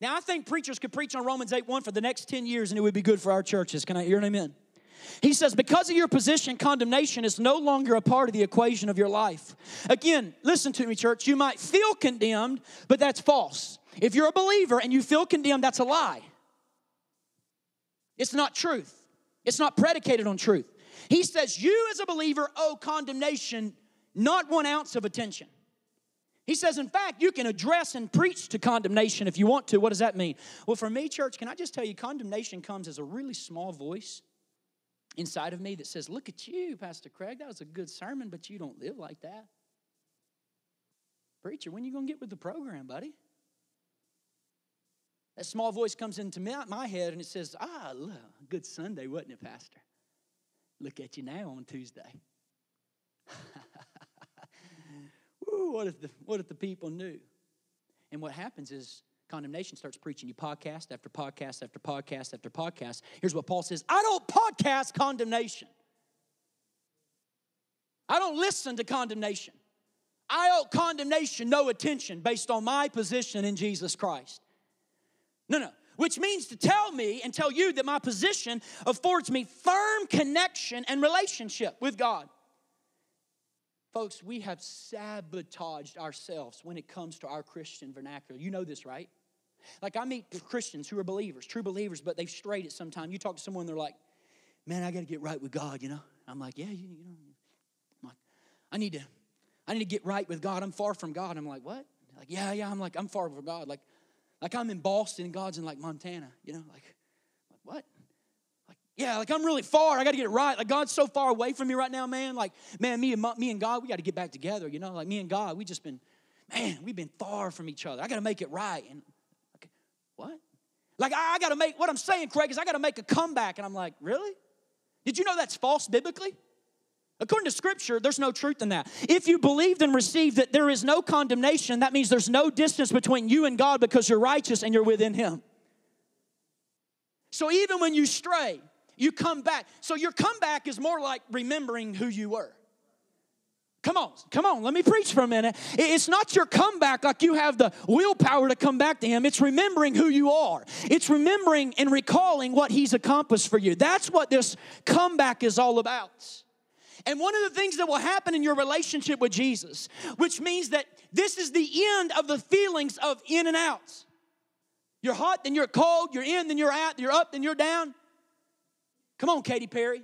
Now, I think preachers could preach on Romans 8 1 for the next 10 years and it would be good for our churches. Can I hear an amen? He says, because of your position, condemnation is no longer a part of the equation of your life. Again, listen to me, church. You might feel condemned, but that's false. If you're a believer and you feel condemned, that's a lie. It's not truth, it's not predicated on truth. He says, You as a believer owe condemnation not one ounce of attention. He says, in fact, you can address and preach to condemnation if you want to. What does that mean? Well, for me, church, can I just tell you, condemnation comes as a really small voice inside of me that says, Look at you, Pastor Craig, that was a good sermon, but you don't live like that. Preacher, when you going to get with the program, buddy? That small voice comes into my head and it says, Ah, look, good Sunday, wasn't it, Pastor? Look at you now on Tuesday. Ooh, what if the what if the people knew? And what happens is condemnation starts preaching you podcast after podcast after podcast after podcast. Here's what Paul says I don't podcast condemnation. I don't listen to condemnation. I owe condemnation no attention based on my position in Jesus Christ. No, no. Which means to tell me and tell you that my position affords me firm connection and relationship with God. Folks, we have sabotaged ourselves when it comes to our Christian vernacular. You know this, right? Like I meet Christians who are believers, true believers, but they've strayed at some time. You talk to someone, they're like, "Man, I got to get right with God," you know. I'm like, "Yeah, you, you know." I'm like, "I need to, I need to get right with God. I'm far from God." I'm like, "What?" Like, "Yeah, yeah." I'm like, "I'm far from God." Like, like I'm in Boston and God's in like Montana, you know. Like, like what? Like, yeah, like I'm really far. I got to get it right. Like God's so far away from me right now, man. Like, man, me and me and God, we got to get back together. You know, like me and God, we just been, man, we've been far from each other. I got to make it right. And what? Like I, I got to make what I'm saying, Craig, is I got to make a comeback. And I'm like, really? Did you know that's false biblically? According to Scripture, there's no truth in that. If you believed and received that there is no condemnation, that means there's no distance between you and God because you're righteous and you're within Him. So even when you stray, you come back. So your comeback is more like remembering who you were. Come on, come on, let me preach for a minute. It's not your comeback like you have the willpower to come back to Him. It's remembering who you are. It's remembering and recalling what He's accomplished for you. That's what this comeback is all about. And one of the things that will happen in your relationship with Jesus, which means that this is the end of the feelings of in and out. You're hot, then you're cold, you're in, then you're out, you're up, then you're down. Come on, Katy Perry.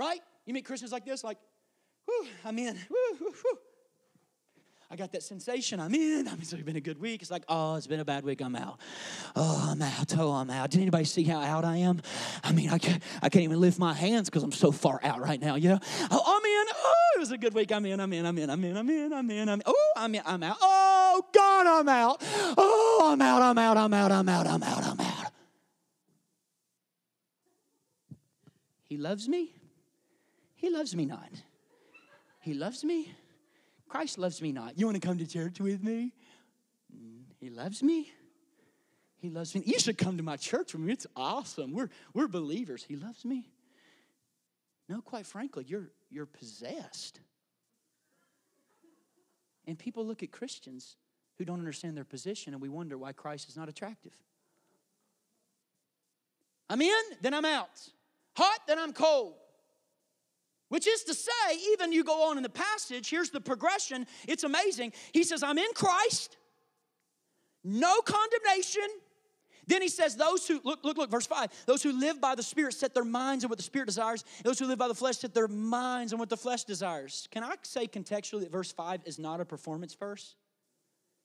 Right? You meet Christians like this, like, whew, I'm in. Whew, whew, whew. I got that sensation. I'm in. I mean, it's been a good week. It's like, oh, it's been a bad week. I'm out. Oh, I'm out. Oh, I'm out. Did anybody see how out I am? I mean, I can't, I can't even lift my hands because I'm so far out right now. You know? Oh, I'm in. Oh, it was a good week. I'm in. I'm in. I'm in. I'm in. I'm in. I'm in. I'm in. Oh, I'm in. I'm out. Oh, God, I'm out. Oh, I'm out. I'm out. I'm out. I'm out. I'm out. I'm out. He loves me. He loves me not. He loves me. Christ loves me not. You want to come to church with me? Mm, he loves me. He loves me. You should come to my church with me. It's awesome. We're, we're believers. He loves me. No, quite frankly, you're, you're possessed. And people look at Christians who don't understand their position and we wonder why Christ is not attractive. I'm in, then I'm out. Hot, then I'm cold. Which is to say, even you go on in the passage, here's the progression. It's amazing. He says, I'm in Christ, no condemnation. Then he says, Those who, look, look, look, verse 5, those who live by the Spirit set their minds on what the Spirit desires. Those who live by the flesh set their minds on what the flesh desires. Can I say contextually that verse 5 is not a performance verse?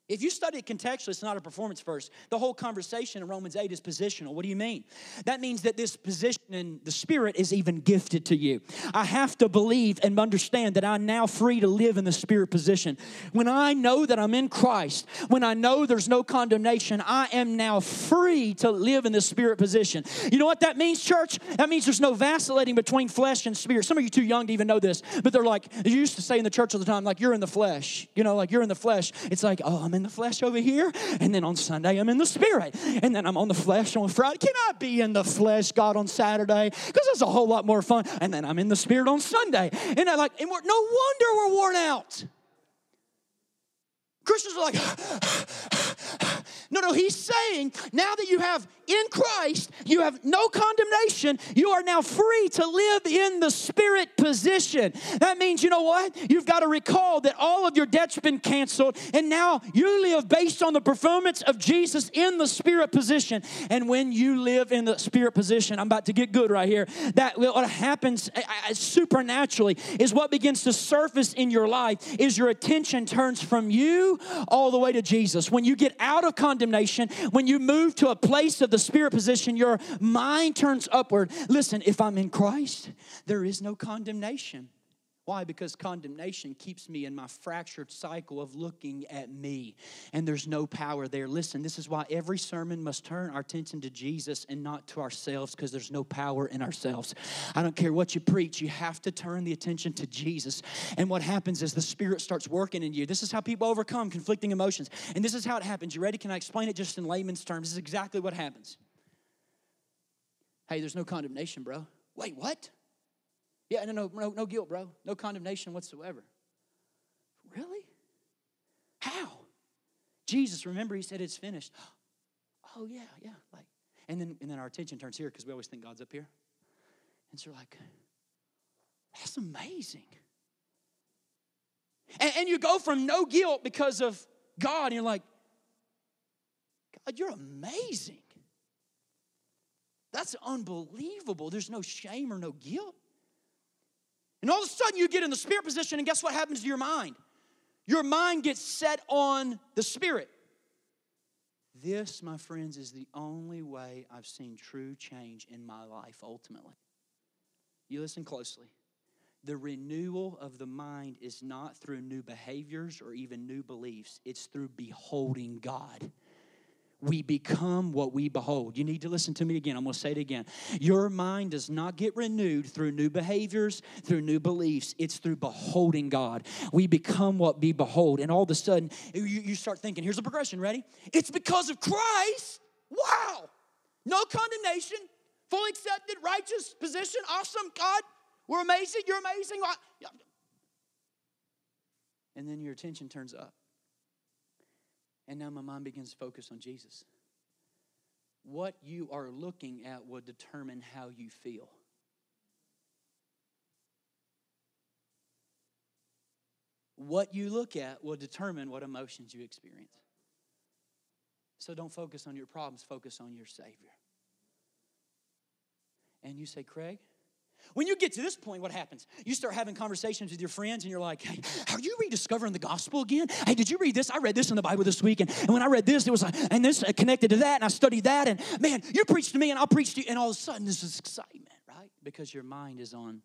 If you study it contextually, it's not a performance verse. The whole conversation in Romans 8 is positional. What do you mean? That means that this position in the Spirit is even gifted to you. I have to believe and understand that I'm now free to live in the Spirit position. When I know that I'm in Christ, when I know there's no condemnation, I am now free to live in the Spirit position. You know what that means, church? That means there's no vacillating between flesh and spirit. Some of you too young to even know this, but they're like, you used to say in the church all the time, like, you're in the flesh. You know, like, you're in the flesh. It's like, oh, I'm In the flesh over here, and then on Sunday I'm in the spirit, and then I'm on the flesh on Friday. Can I be in the flesh, God, on Saturday? Because it's a whole lot more fun. And then I'm in the spirit on Sunday, and I like, and we're, no wonder we're worn out. Christians are like, no, no, he's saying now that you have in Christ, you have no condemnation. You are now free to live in the spirit position. That means, you know what? You've got to recall that all of your debt's been canceled, and now you live based on the performance of Jesus in the spirit position. And when you live in the spirit position, I'm about to get good right here. That what happens uh, uh, supernaturally is what begins to surface in your life is your attention turns from you all the way to Jesus. When you get out of condemnation, when you move to a place of the spirit position, your mind turns upward. Listen, if I'm in Christ, there is no condemnation. Why? Because condemnation keeps me in my fractured cycle of looking at me, and there's no power there. Listen, this is why every sermon must turn our attention to Jesus and not to ourselves, because there's no power in ourselves. I don't care what you preach, you have to turn the attention to Jesus. And what happens is the Spirit starts working in you. This is how people overcome conflicting emotions, and this is how it happens. You ready? Can I explain it just in layman's terms? This is exactly what happens. Hey, there's no condemnation, bro. Wait, what? Yeah, no, no, no, no guilt, bro. No condemnation whatsoever. Really? How? Jesus, remember, he said it's finished. Oh, yeah, yeah. Like, and then and then our attention turns here because we always think God's up here. And so like, that's amazing. And, and you go from no guilt because of God, and you're like, God, you're amazing. That's unbelievable. There's no shame or no guilt. And all of a sudden, you get in the spirit position, and guess what happens to your mind? Your mind gets set on the spirit. This, my friends, is the only way I've seen true change in my life ultimately. You listen closely. The renewal of the mind is not through new behaviors or even new beliefs, it's through beholding God we become what we behold. You need to listen to me again. I'm going to say it again. Your mind does not get renewed through new behaviors, through new beliefs. It's through beholding God. We become what we behold. And all of a sudden, you, you start thinking, here's the progression. Ready? It's because of Christ. Wow. No condemnation, fully accepted, righteous position. Awesome. God, we're amazing. You're amazing. And then your attention turns up. And now my mind begins to focus on Jesus. What you are looking at will determine how you feel. What you look at will determine what emotions you experience. So don't focus on your problems, focus on your Savior. And you say, Craig, when you get to this point, what happens? You start having conversations with your friends and you're like, hey, are you rediscovering the gospel again? Hey, did you read this? I read this in the Bible this week. And, and when I read this, it was like, and this uh, connected to that, and I studied that. And man, you preach to me and I'll preach to you. And all of a sudden, this is excitement, right? Because your mind is on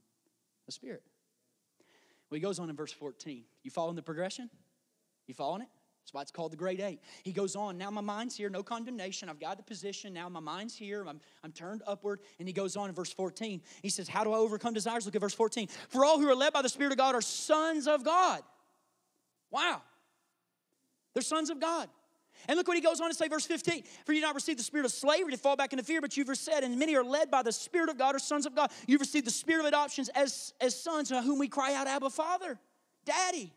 the Spirit. Well, he goes on in verse 14. You following the progression? You following it? That's why it's called the great eight. He goes on, now my mind's here, no condemnation. I've got the position. Now my mind's here. I'm, I'm turned upward. And he goes on in verse 14. He says, How do I overcome desires? Look at verse 14. For all who are led by the Spirit of God are sons of God. Wow. They're sons of God. And look what he goes on to say, verse 15. For you not receive the spirit of slavery to fall back into fear, but you've said, and many are led by the Spirit of God or sons of God. You've received the spirit of adoptions as, as sons, whom we cry out, Abba, Father, Daddy.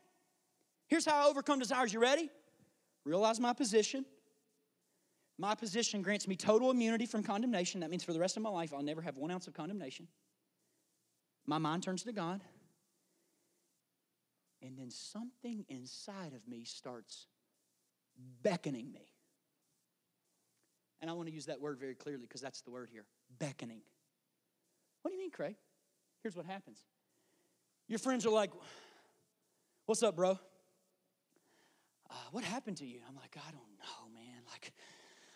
Here's how I overcome desires. You ready? Realize my position. My position grants me total immunity from condemnation. That means for the rest of my life, I'll never have one ounce of condemnation. My mind turns to God. And then something inside of me starts beckoning me. And I want to use that word very clearly because that's the word here beckoning. What do you mean, Craig? Here's what happens your friends are like, What's up, bro? Uh, what happened to you? I'm like, I don't know, man. Like,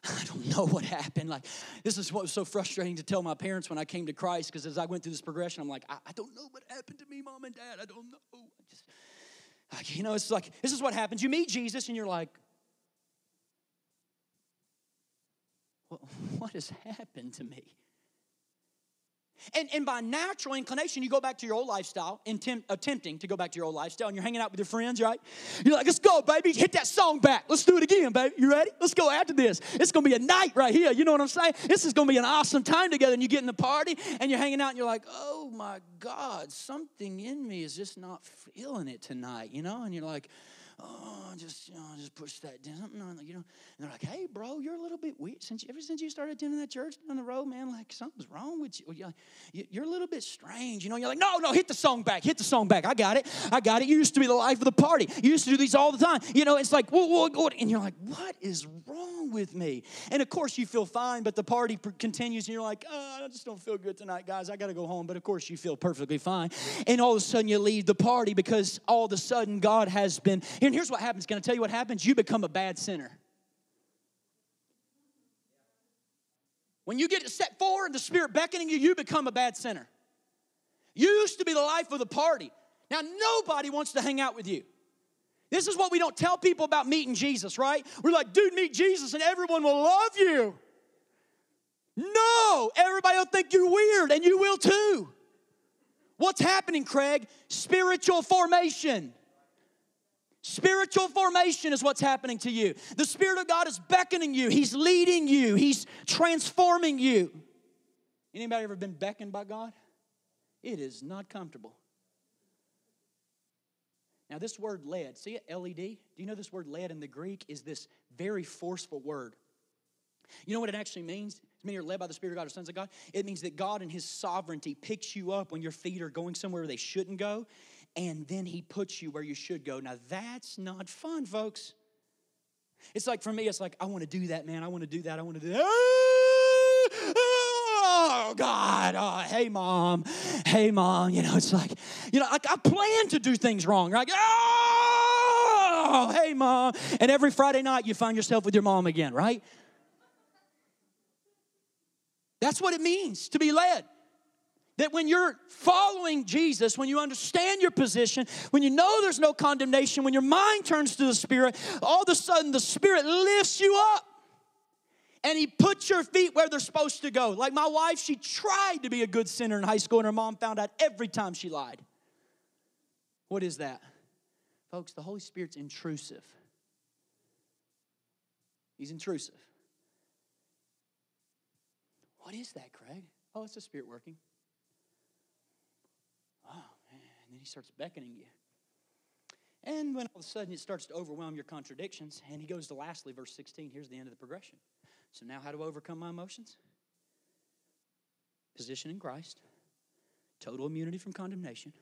I don't know what happened. Like, this is what was so frustrating to tell my parents when I came to Christ because as I went through this progression, I'm like, I, I, don't know what happened to me, mom and dad. I don't know. I just, like, you know, it's like, this is what happens. You meet Jesus and you're like, what, what has happened to me? And, and by natural inclination, you go back to your old lifestyle, attempting to go back to your old lifestyle, and you're hanging out with your friends, right? You're like, let's go, baby. Hit that song back. Let's do it again, baby. You ready? Let's go after this. It's going to be a night right here. You know what I'm saying? This is going to be an awesome time together. And you get in the party, and you're hanging out, and you're like, oh my God, something in me is just not feeling it tonight, you know? And you're like, oh, just you know, just push that down. You know. And they're like, hey, bro, you're a little bit weird. Since ever since you started attending that church down the road, man, like something's wrong with you. You're a little bit strange. You know, you're like, no, no, hit the song back, hit the song back. I got it, I got it. You used to be the life of the party. You used to do these all the time. You know, it's like, whoa, whoa, whoa. and you're like, what is wrong with me? And of course, you feel fine, but the party continues, and you're like, oh, I just don't feel good tonight, guys. I got to go home. But of course, you feel perfectly fine. And all of a sudden, you leave the party because all of a sudden, God has been. And here's what happens. Can I tell you what happens? You become a bad sinner. When you get set forward, and the Spirit beckoning you, you become a bad sinner. You used to be the life of the party. Now, nobody wants to hang out with you. This is what we don't tell people about meeting Jesus, right? We're like, dude, meet Jesus and everyone will love you. No, everybody will think you're weird and you will too. What's happening, Craig? Spiritual formation. Spiritual formation is what's happening to you. The Spirit of God is beckoning you, He's leading you, He's transforming you. Anybody ever been beckoned by God? It is not comfortable. Now, this word led, see it, L E D? Do you know this word led in the Greek is this very forceful word? You know what it actually means? It means you're led by the Spirit of God or sons of God. It means that God in His sovereignty picks you up when your feet are going somewhere they shouldn't go, and then He puts you where you should go. Now, that's not fun, folks. It's like for me, it's like, I want to do that, man. I want to do that. I want to do that. Oh, God. Oh, hey, mom. Hey, mom. You know, it's like, you know, like I plan to do things wrong. Like, oh, hey, mom. And every Friday night, you find yourself with your mom again, right? That's what it means to be led. That when you're following Jesus, when you understand your position, when you know there's no condemnation, when your mind turns to the Spirit, all of a sudden the Spirit lifts you up and He puts your feet where they're supposed to go. Like my wife, she tried to be a good sinner in high school, and her mom found out every time she lied. What is that? Folks, the Holy Spirit's intrusive. He's intrusive. What is that, Craig? Oh, it's the Spirit working. Oh, man. And then he starts beckoning you. And when all of a sudden it starts to overwhelm your contradictions, and he goes to lastly, verse 16, here's the end of the progression. So now, how do I overcome my emotions? Position in Christ, total immunity from condemnation.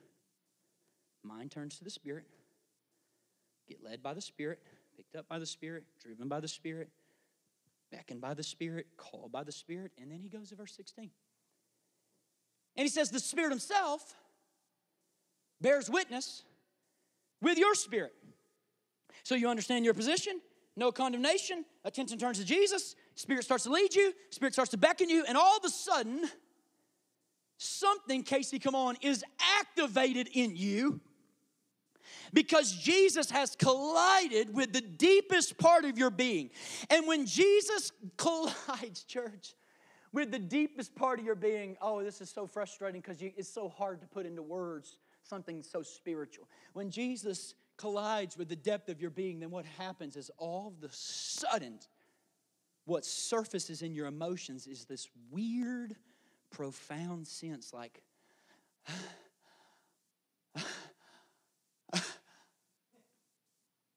Mind turns to the Spirit, get led by the Spirit, picked up by the Spirit, driven by the Spirit, beckoned by the Spirit, called by the Spirit, and then he goes to verse 16. And he says, The Spirit Himself bears witness with your spirit. So you understand your position, no condemnation, attention turns to Jesus, Spirit starts to lead you, Spirit starts to beckon you, and all of a sudden, something, Casey, come on, is activated in you because Jesus has collided with the deepest part of your being. And when Jesus collides, church, with the deepest part of your being, oh, this is so frustrating because it's so hard to put into words something so spiritual. When Jesus collides with the depth of your being, then what happens is all of the sudden, what surfaces in your emotions is this weird, profound sense like,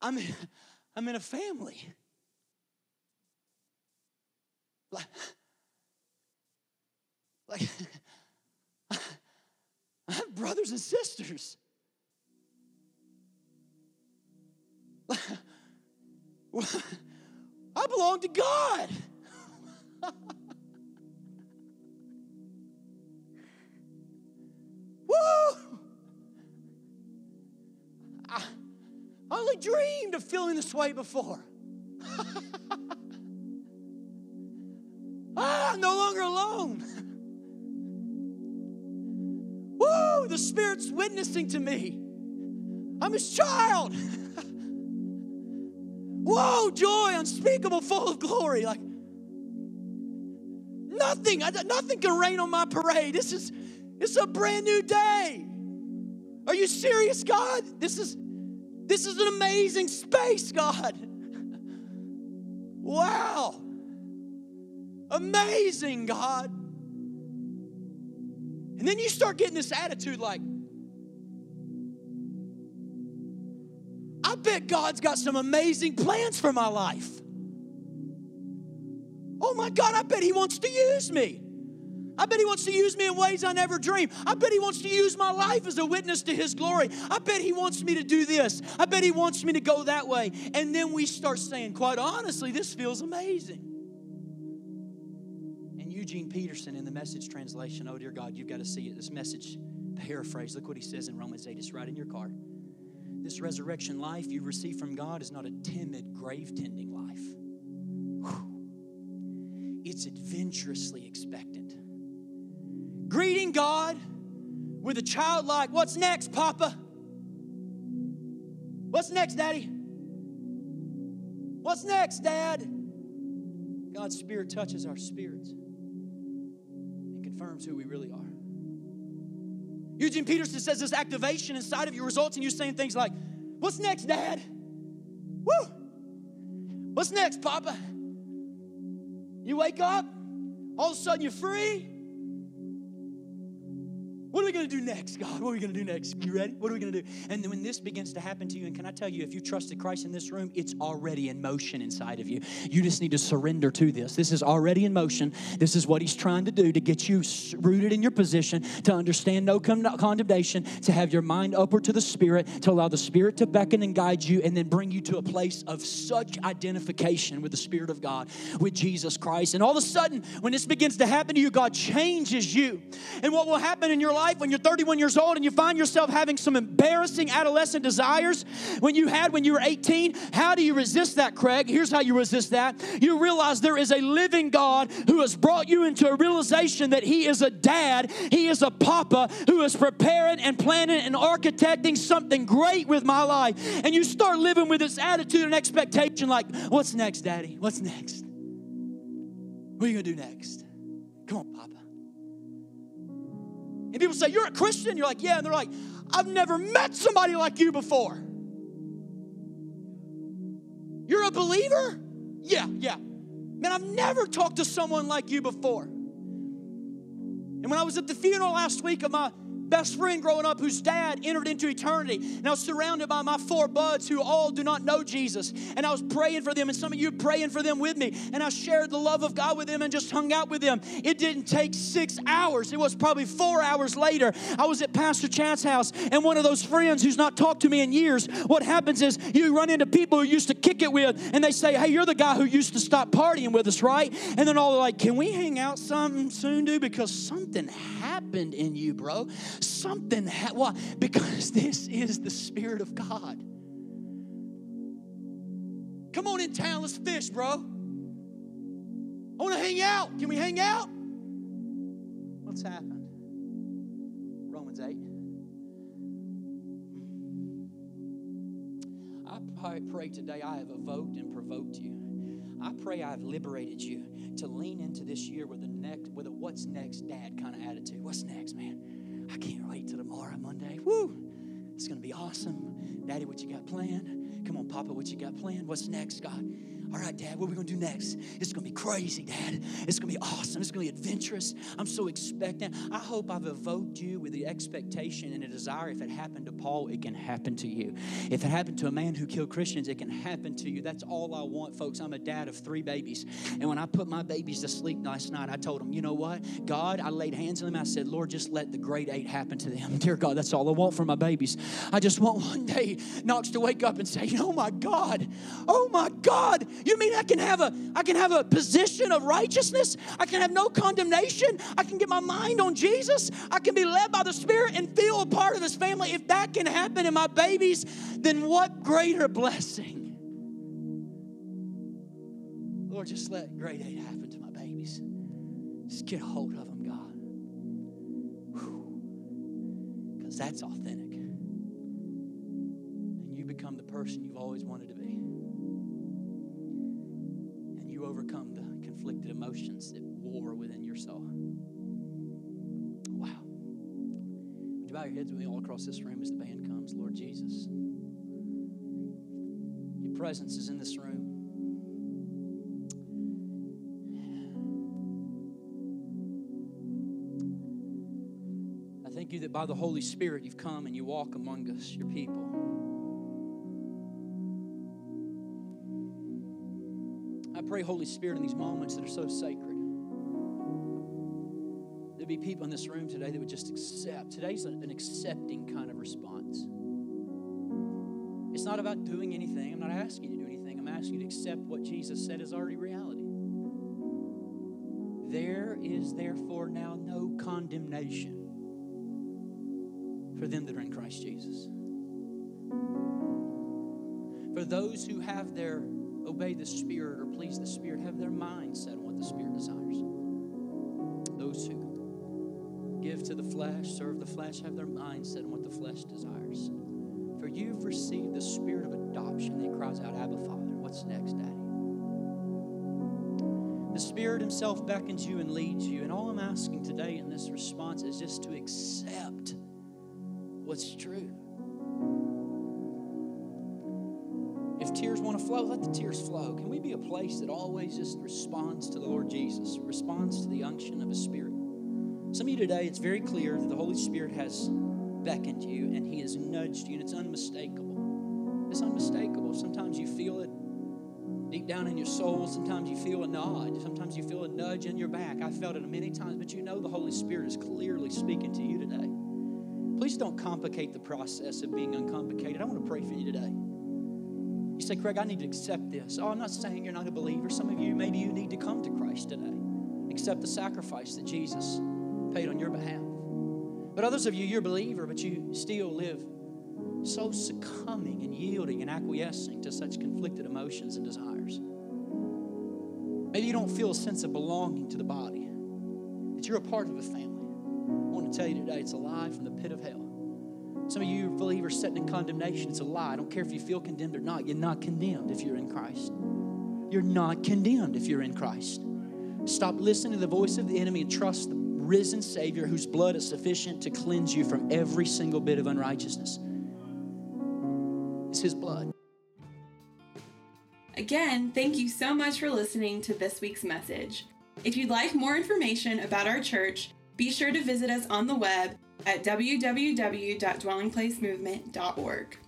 I'm in, I'm in a family. Like, like have brothers and sisters. I belong to God. Woo! I, I only dreamed of feeling this way before. ah, I'm no longer alone. The Spirit's witnessing to me. I'm His child. Whoa, joy unspeakable, full of glory. Like, nothing, nothing can rain on my parade. This is, it's a brand new day. Are you serious, God? This is, this is an amazing space, God. Wow. Amazing, God. And then you start getting this attitude like, I bet God's got some amazing plans for my life. Oh my God, I bet He wants to use me. I bet He wants to use me in ways I never dreamed. I bet He wants to use my life as a witness to His glory. I bet He wants me to do this. I bet He wants me to go that way. And then we start saying, quite honestly, this feels amazing. Eugene Peterson in the message translation, oh dear God, you've got to see it. This message paraphrase, look what he says in Romans 8. It's right in your card. This resurrection life you receive from God is not a timid, grave tending life. Whew. It's adventurously expectant. Greeting God with a childlike, What's next, Papa? What's next, Daddy? What's next, Dad? God's Spirit touches our spirits who we really are. Eugene Peterson says this activation inside of you results in you saying things like, What's next, Dad? Woo! What's next, Papa? You wake up, all of a sudden you're free. Going to do next, God? What are we going to do next? You ready? What are we going to do? And when this begins to happen to you, and can I tell you, if you trusted Christ in this room, it's already in motion inside of you. You just need to surrender to this. This is already in motion. This is what He's trying to do to get you rooted in your position, to understand no condemnation, to have your mind upward to the Spirit, to allow the Spirit to beckon and guide you, and then bring you to a place of such identification with the Spirit of God, with Jesus Christ. And all of a sudden, when this begins to happen to you, God changes you. And what will happen in your life? life when you're 31 years old and you find yourself having some embarrassing adolescent desires when you had when you were 18, how do you resist that, Craig? Here's how you resist that. You realize there is a living God who has brought you into a realization that He is a dad, He is a papa who is preparing and planning and architecting something great with my life. And you start living with this attitude and expectation like, what's next, Daddy? What's next? What are you going to do next? Come on, Papa. And people say, You're a Christian? You're like, Yeah. And they're like, I've never met somebody like you before. You're a believer? Yeah, yeah. Man, I've never talked to someone like you before. And when I was at the funeral last week of my best friend growing up whose dad entered into eternity. And I was surrounded by my four buds who all do not know Jesus. And I was praying for them, and some of you praying for them with me. And I shared the love of God with them and just hung out with them. It didn't take six hours, it was probably four hours later. I was at Pastor Chad's house, and one of those friends who's not talked to me in years, what happens is you run into people who used to kick it with, and they say, Hey, you're the guy who used to stop partying with us, right? And then all they're like, Can we hang out some soon, dude? Because something happened in you, bro something. Ha- why? Because this is the Spirit of God. Come on in town, let's fish, bro. I want to hang out. Can we hang out? What's happened? Romans 8. I pray today I have evoked and provoked you. I pray I've liberated you to lean into this year with a next with a what's next dad kind of attitude. What's next, man? I can't wait till tomorrow, Monday. Woo! It's going to be awesome. Daddy, what you got planned? Come on, Papa, what you got planned? What's next, God? All right, Dad, what are we going to do next? It's going to be crazy, Dad. It's going to be awesome. It's going to be adventurous. I'm so expectant. I hope I've evoked you with the expectation and a desire. If it happened to Paul, it can happen to you. If it happened to a man who killed Christians, it can happen to you. That's all I want, folks. I'm a dad of three babies. And when I put my babies to sleep last night, I told them, you know what? God, I laid hands on them. I said, Lord, just let the great eight happen to them. Dear God, that's all I want for my babies. I just want one day Knox to wake up and say, oh my God, oh my God, you mean I can have a I can have a position of righteousness? I can have no condemnation. I can get my mind on Jesus. I can be led by the Spirit and feel a part of His family. If that can happen in my babies, then what greater blessing? Lord, just let great eight happen to my babies. Just get a hold of them, God. Because that's authentic. And you become the person you've always wanted to be. Overcome the conflicted emotions that war within your soul. Wow. Would you bow your heads with me all across this room as the band comes? Lord Jesus, your presence is in this room. I thank you that by the Holy Spirit you've come and you walk among us, your people. Pray, Holy Spirit, in these moments that are so sacred, there'd be people in this room today that would just accept. Today's an accepting kind of response. It's not about doing anything. I'm not asking you to do anything. I'm asking you to accept what Jesus said is already reality. There is therefore now no condemnation for them that are in Christ Jesus. For those who have their obey the Spirit or please the Spirit, have their mind set on what the Spirit desires. Those who give to the flesh, serve the flesh, have their mind set on what the flesh desires. For you've received the Spirit of adoption that cries out, Abba, Father. What's next, Daddy? The Spirit Himself beckons you and leads you. And all I'm asking today in this response is just to accept what's true. Flow, let the tears flow. Can we be a place that always just responds to the Lord Jesus, responds to the unction of His Spirit? Some of you today, it's very clear that the Holy Spirit has beckoned you and He has nudged you, and it's unmistakable. It's unmistakable. Sometimes you feel it deep down in your soul. Sometimes you feel a nod. Sometimes you feel a nudge in your back. I felt it many times, but you know the Holy Spirit is clearly speaking to you today. Please don't complicate the process of being uncomplicated. I want to pray for you today. You say, Craig, I need to accept this. Oh, I'm not saying you're not a believer. Some of you, maybe you need to come to Christ today. Accept the sacrifice that Jesus paid on your behalf. But others of you, you're a believer, but you still live so succumbing and yielding and acquiescing to such conflicted emotions and desires. Maybe you don't feel a sense of belonging to the body, that you're a part of a family. I want to tell you today, it's a lie from the pit of hell. Some of you believers sitting in condemnation, it's a lie. I don't care if you feel condemned or not. You're not condemned if you're in Christ. You're not condemned if you're in Christ. Stop listening to the voice of the enemy and trust the risen Savior whose blood is sufficient to cleanse you from every single bit of unrighteousness. It's His blood. Again, thank you so much for listening to this week's message. If you'd like more information about our church, be sure to visit us on the web at www.dwellingplacemovement.org.